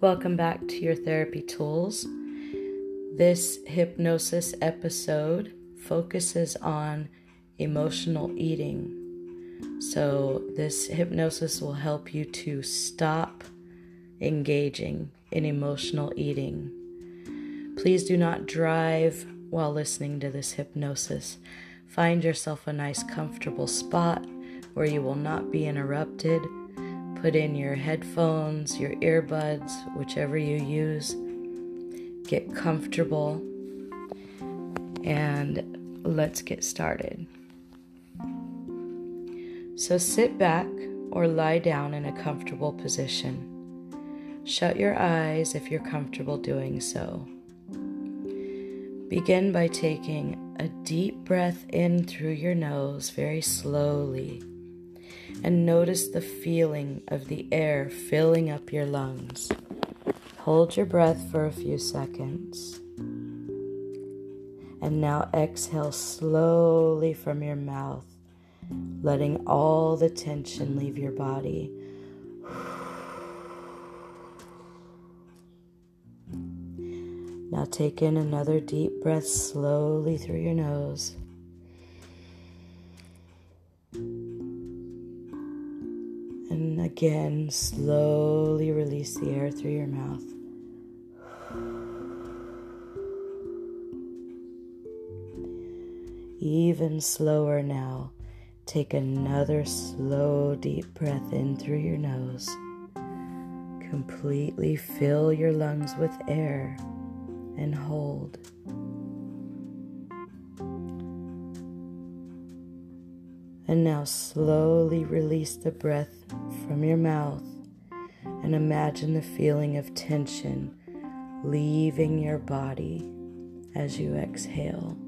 Welcome back to your therapy tools. This hypnosis episode focuses on emotional eating. So, this hypnosis will help you to stop engaging in emotional eating. Please do not drive while listening to this hypnosis. Find yourself a nice, comfortable spot where you will not be interrupted. Put in your headphones, your earbuds, whichever you use. Get comfortable and let's get started. So sit back or lie down in a comfortable position. Shut your eyes if you're comfortable doing so. Begin by taking a deep breath in through your nose very slowly and notice the feeling of the air filling up your lungs. Hold your breath for a few seconds. And now exhale slowly from your mouth, letting all the tension leave your body. Now take in another deep breath slowly through your nose. And again, slowly release the air through your mouth. Even slower now. Take another slow, deep breath in through your nose. Completely fill your lungs with air and hold. And now slowly release the breath from your mouth and imagine the feeling of tension leaving your body as you exhale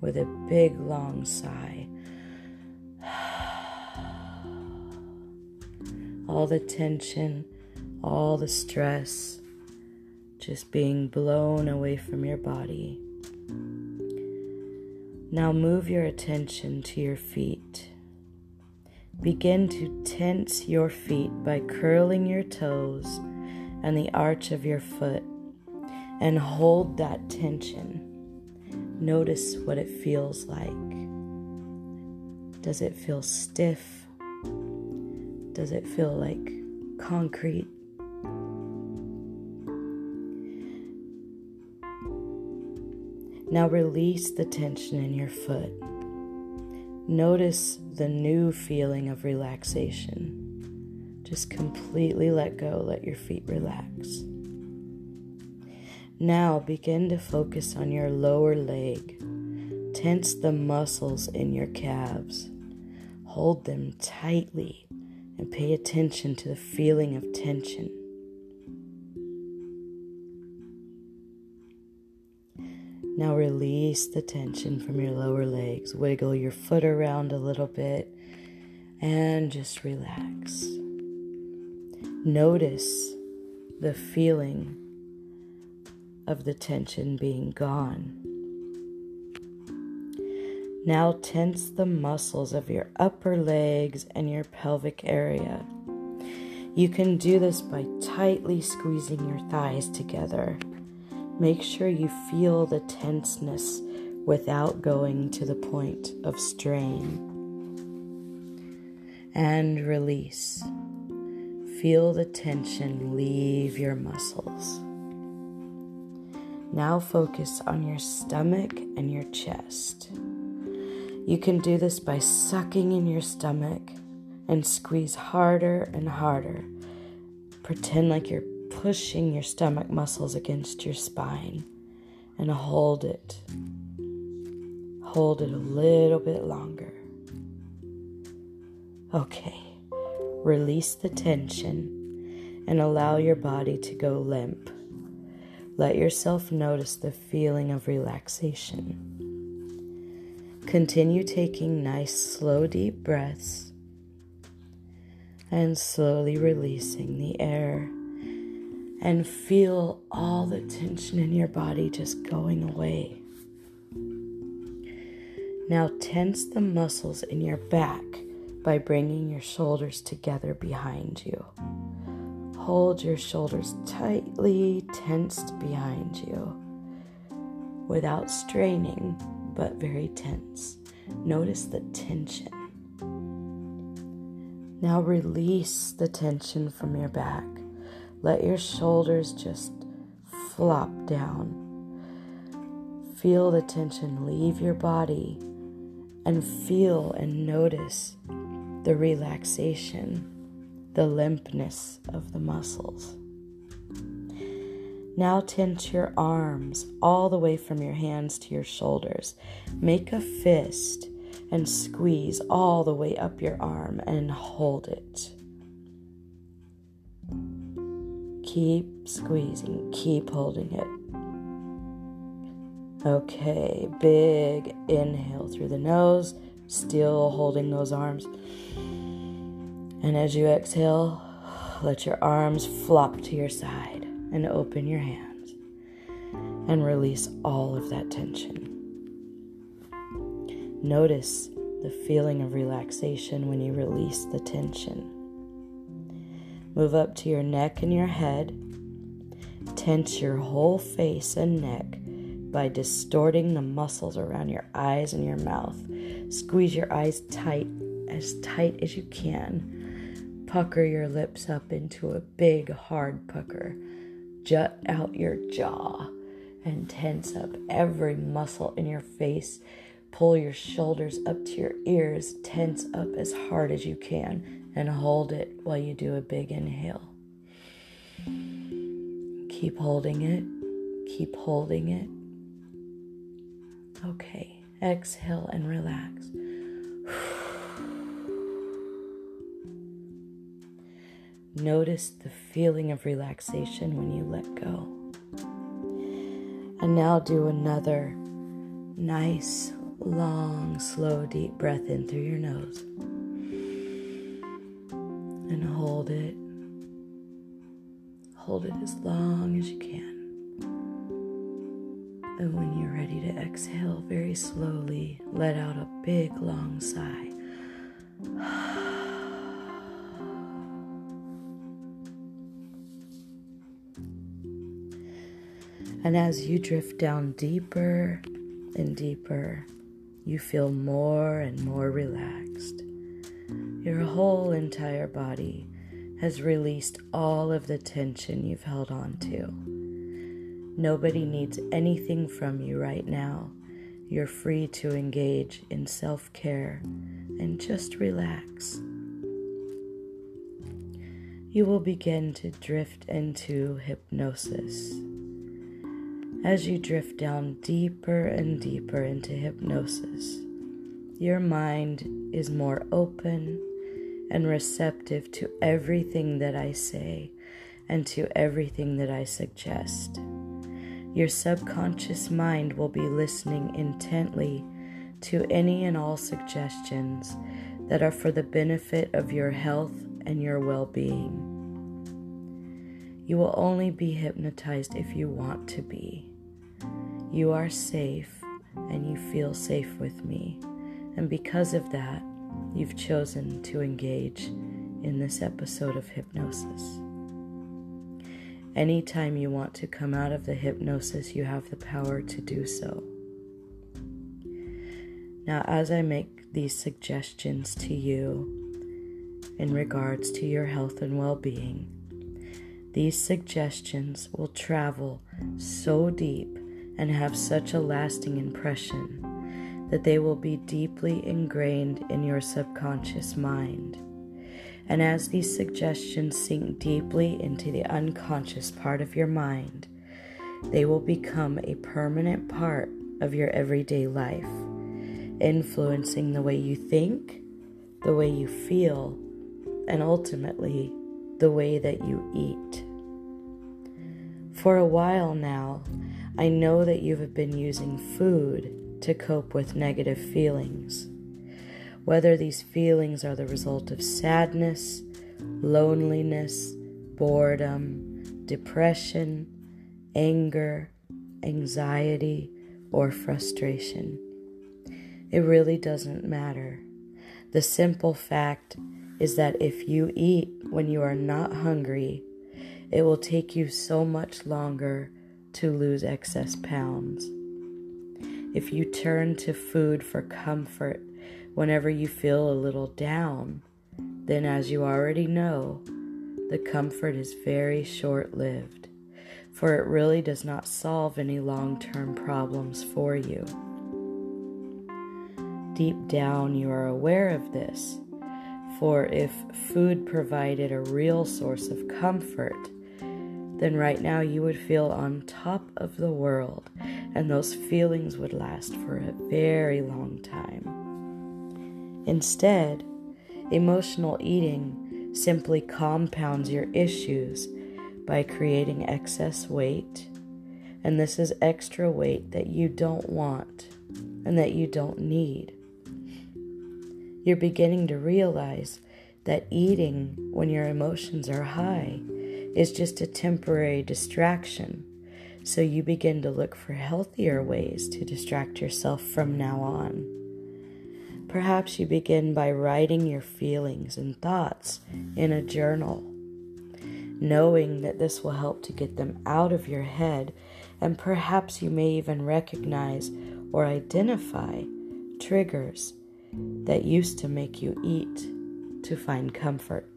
with a big long sigh. All the tension, all the stress just being blown away from your body. Now move your attention to your feet. Begin to tense your feet by curling your toes and the arch of your foot and hold that tension. Notice what it feels like. Does it feel stiff? Does it feel like concrete? Now release the tension in your foot. Notice the new feeling of relaxation. Just completely let go, let your feet relax. Now begin to focus on your lower leg. Tense the muscles in your calves. Hold them tightly and pay attention to the feeling of tension. Now release the tension from your lower legs. Wiggle your foot around a little bit and just relax. Notice the feeling of the tension being gone. Now tense the muscles of your upper legs and your pelvic area. You can do this by tightly squeezing your thighs together Make sure you feel the tenseness without going to the point of strain. And release. Feel the tension leave your muscles. Now focus on your stomach and your chest. You can do this by sucking in your stomach and squeeze harder and harder. Pretend like you're pushing your stomach muscles against your spine and hold it. Hold it a little bit longer. Okay, release the tension and allow your body to go limp. Let yourself notice the feeling of relaxation. Continue taking nice, slow, deep breaths and slowly releasing the air and feel all the tension in your body just going away. Now tense the muscles in your back by bringing your shoulders together behind you. Hold your shoulders tightly tensed behind you without straining, but very tense. Notice the tension. Now release the tension from your back. Let your shoulders just flop down. Feel the tension leave your body and feel and notice the relaxation, the limpness of the muscles. Now tense your arms all the way from your hands to your shoulders. Make a fist and squeeze all the way up your arm and hold it. Keep squeezing, keep holding it. Okay, big inhale through the nose, still holding those arms. And as you exhale, let your arms flop to your side and open your hands and release all of that tension. Notice the feeling of relaxation when you release the tension. Move up to your neck and your head. Tense your whole face and neck by distorting the muscles around your eyes and your mouth. Squeeze your eyes tight, as tight as you can. Pucker your lips up into a big, hard pucker. Jut out your jaw and tense up every muscle in your face Pull your shoulders up to your ears, tense up as hard as you can, and hold it while you do a big inhale. Keep holding it, keep holding it. Okay, exhale and relax. Notice the feeling of relaxation when you let go. And now do another nice long, slow, deep breath in through your nose. And hold it. Hold it as long as you can. And when you're ready to exhale very slowly, let out a big, long sigh. And as you drift down deeper and deeper you feel more and more relaxed. Your whole entire body has released all of the tension you've held on to. Nobody needs anything from you right now. You're free to engage in self care and just relax. You will begin to drift into hypnosis. As you drift down deeper and deeper into hypnosis, your mind is more open and receptive to everything that I say and to everything that I suggest. Your subconscious mind will be listening intently to any and all suggestions that are for the benefit of your health and your well being. You will only be hypnotized if you want to be. You are safe and you feel safe with me. And because of that, you've chosen to engage in this episode of hypnosis. Anytime you want to come out of the hypnosis, you have the power to do so. Now, as I make these suggestions to you in regards to your health and well being, these suggestions will travel so deep and have such a lasting impression that they will be deeply ingrained in your subconscious mind. And as these suggestions sink deeply into the unconscious part of your mind, they will become a permanent part of your everyday life, influencing the way you think, the way you feel, and ultimately the way that you eat. For a while now, I know that you have been using food to cope with negative feelings. Whether these feelings are the result of sadness, loneliness, boredom, depression, anger, anxiety, or frustration. It really doesn't matter. The simple fact is that if you eat when you are not hungry it will take you so much longer to lose excess pounds. If you turn to food for comfort whenever you feel a little down, then as you already know, the comfort is very short lived, for it really does not solve any long term problems for you. Deep down, you are aware of this, for if food provided a real source of comfort, then right now you would feel on top of the world, and those feelings would last for a very long time. Instead, emotional eating simply compounds your issues by creating excess weight, and this is extra weight that you don't want and that you don't need. You're beginning to realize that eating when your emotions are high is just a temporary distraction. So you begin to look for healthier ways to distract yourself from now on. Perhaps you begin by writing your feelings and thoughts in a journal, knowing that this will help to get them out of your head, and perhaps you may even recognize or identify triggers that used to make you eat to find comfort.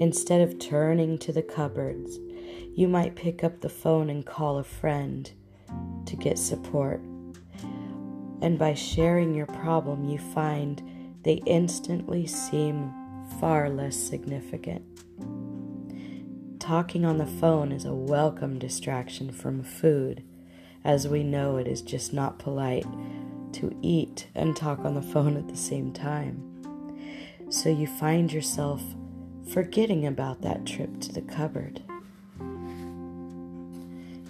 Instead of turning to the cupboards, you might pick up the phone and call a friend to get support. And by sharing your problem, you find they instantly seem far less significant. Talking on the phone is a welcome distraction from food, as we know it is just not polite to eat and talk on the phone at the same time. So you find yourself forgetting about that trip to the cupboard.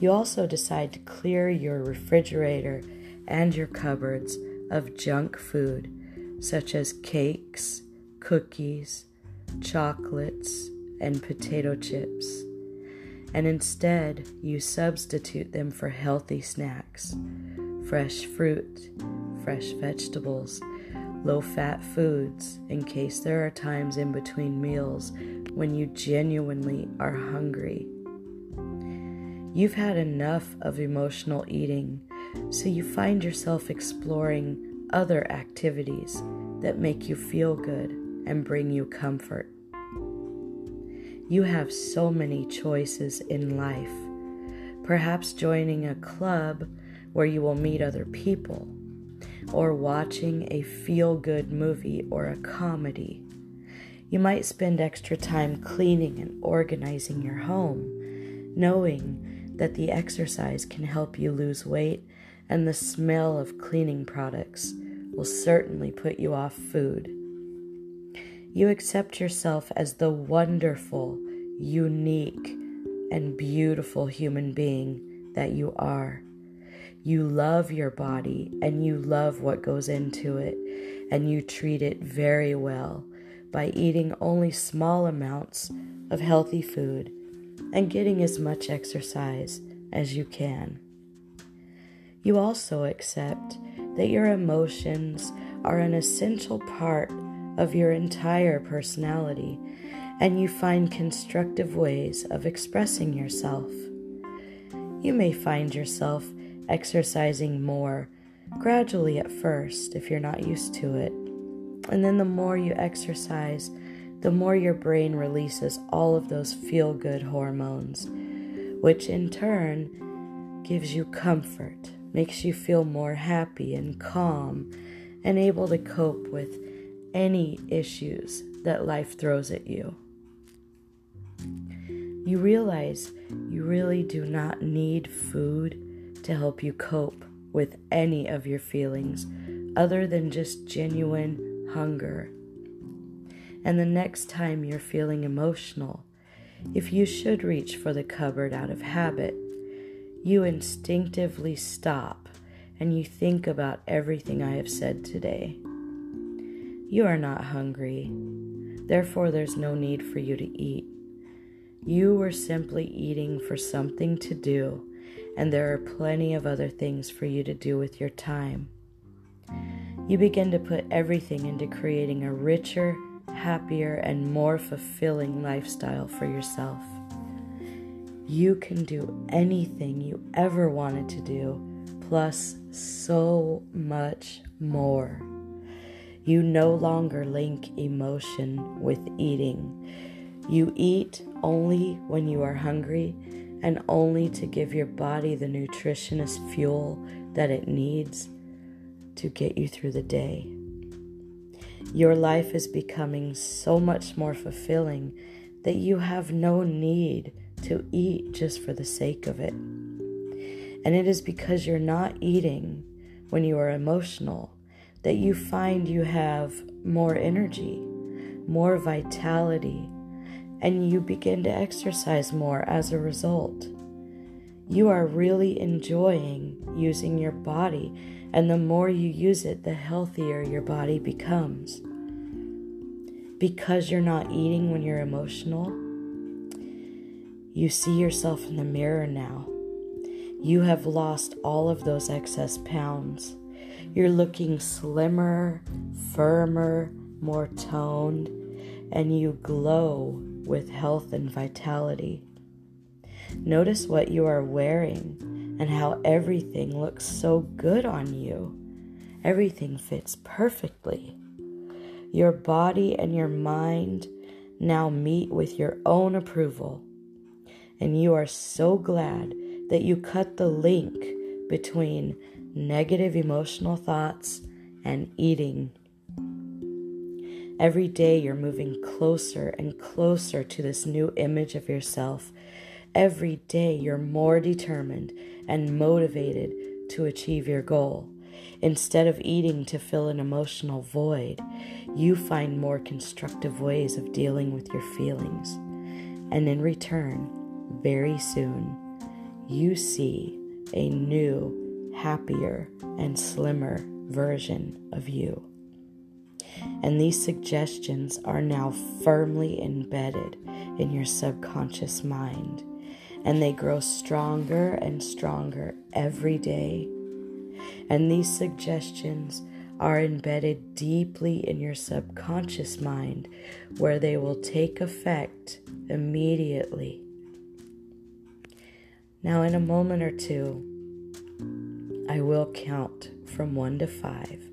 You also decide to clear your refrigerator and your cupboards of junk food such as cakes, cookies, chocolates, and potato chips. And instead, you substitute them for healthy snacks, fresh fruit, fresh vegetables, low fat foods in case there are times in between meals when you genuinely are hungry. You've had enough of emotional eating, so you find yourself exploring other activities that make you feel good and bring you comfort. You have so many choices in life. Perhaps joining a club where you will meet other people or watching a feel good movie or a comedy. You might spend extra time cleaning and organizing your home, knowing that the exercise can help you lose weight and the smell of cleaning products will certainly put you off food. You accept yourself as the wonderful, unique, and beautiful human being that you are. You love your body and you love what goes into it, and you treat it very well by eating only small amounts of healthy food and getting as much exercise as you can. You also accept that your emotions are an essential part of your entire personality, and you find constructive ways of expressing yourself. You may find yourself exercising more, gradually at first if you're not used to it. And then the more you exercise, the more your brain releases all of those feel good hormones, which in turn gives you comfort, makes you feel more happy and calm, and able to cope with any issues that life throws at you. You realize you really do not need food to help you cope with any of your feelings other than just genuine hunger. And the next time you're feeling emotional, if you should reach for the cupboard out of habit, you instinctively stop and you think about everything I have said today. You are not hungry, therefore, there's no need for you to eat. You were simply eating for something to do and there are plenty of other things for you to do with your time. You begin to put everything into creating a richer, happier, and more fulfilling lifestyle for yourself. You can do anything you ever wanted to do, plus so much more. You no longer link emotion with eating. You eat only when you are hungry and only to give your body the nutritionist fuel that it needs to get you through the day. Your life is becoming so much more fulfilling that you have no need to eat just for the sake of it. And it is because you're not eating when you are emotional that you find you have more energy, more vitality, and you begin to exercise more as a result. You are really enjoying using your body, and the more you use it, the healthier your body becomes. Because you're not eating when you're emotional, you see yourself in the mirror now. You have lost all of those excess pounds. You're looking slimmer, firmer, more toned, and you glow with health and vitality. Notice what you are wearing and how everything looks so good on you. Everything fits perfectly. Your body and your mind now meet with your own approval, and you are so glad that you cut the link between negative emotional thoughts, and eating. Every day you're moving closer and closer to this new image of yourself. Every day you're more determined and motivated to achieve your goal. Instead of eating to fill an emotional void, you find more constructive ways of dealing with your feelings. And in return, very soon, you see a new happier, and slimmer version of you. And these suggestions are now firmly embedded in your subconscious mind, and they grow stronger and stronger every day. And these suggestions are embedded deeply in your subconscious mind, where they will take effect immediately. Now, in a moment or two, I will count from one to five.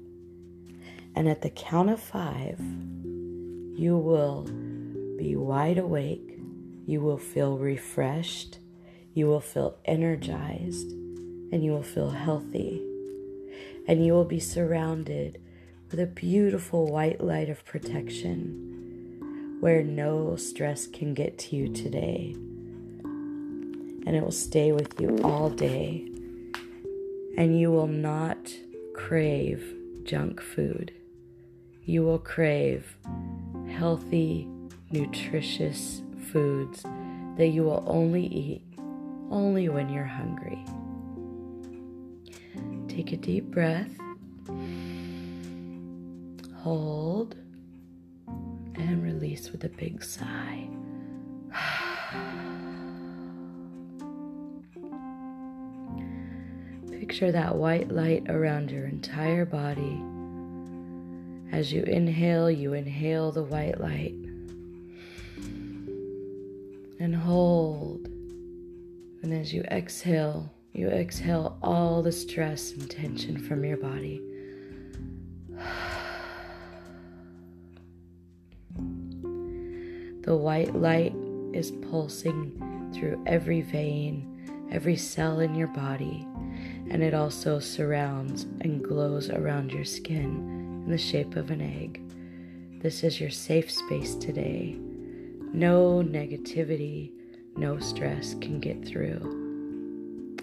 And at the count of five, you will be wide awake, you will feel refreshed, you will feel energized, and you will feel healthy. And you will be surrounded with a beautiful white light of protection where no stress can get to you today. And it will stay with you all day and you will not crave junk food. You will crave healthy, nutritious foods that you will only eat only when you're hungry. Take a deep breath, hold, and release with a big sigh. Picture that white light around your entire body. As you inhale, you inhale the white light. And hold. And as you exhale, you exhale all the stress and tension from your body. The white light is pulsing through every vein, every cell in your body and it also surrounds and glows around your skin in the shape of an egg. This is your safe space today. No negativity, no stress can get through.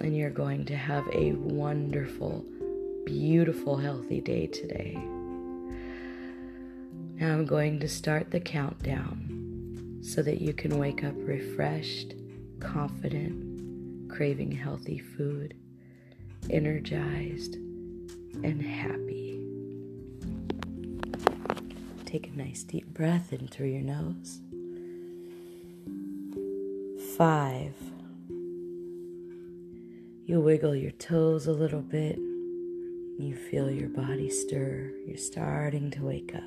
And you're going to have a wonderful, beautiful, healthy day today. Now I'm going to start the countdown so that you can wake up refreshed, confident, craving healthy food energized, and happy. Take a nice deep breath in through your nose. Five. You wiggle your toes a little bit. You feel your body stir. You're starting to wake up.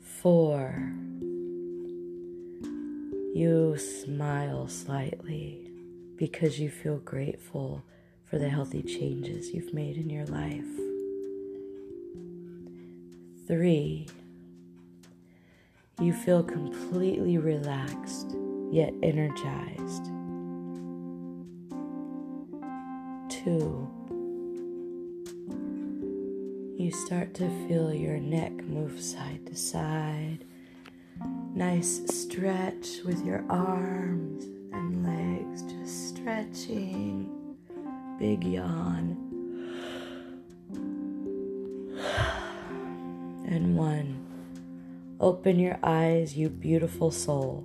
four, you smile slightly because you feel grateful for the healthy changes you've made in your life. Three, you feel completely relaxed yet energized. Two, you start to feel your neck move side to side. Nice stretch with your arms and legs just stretching. Big yawn. And one. Open your eyes, you beautiful soul,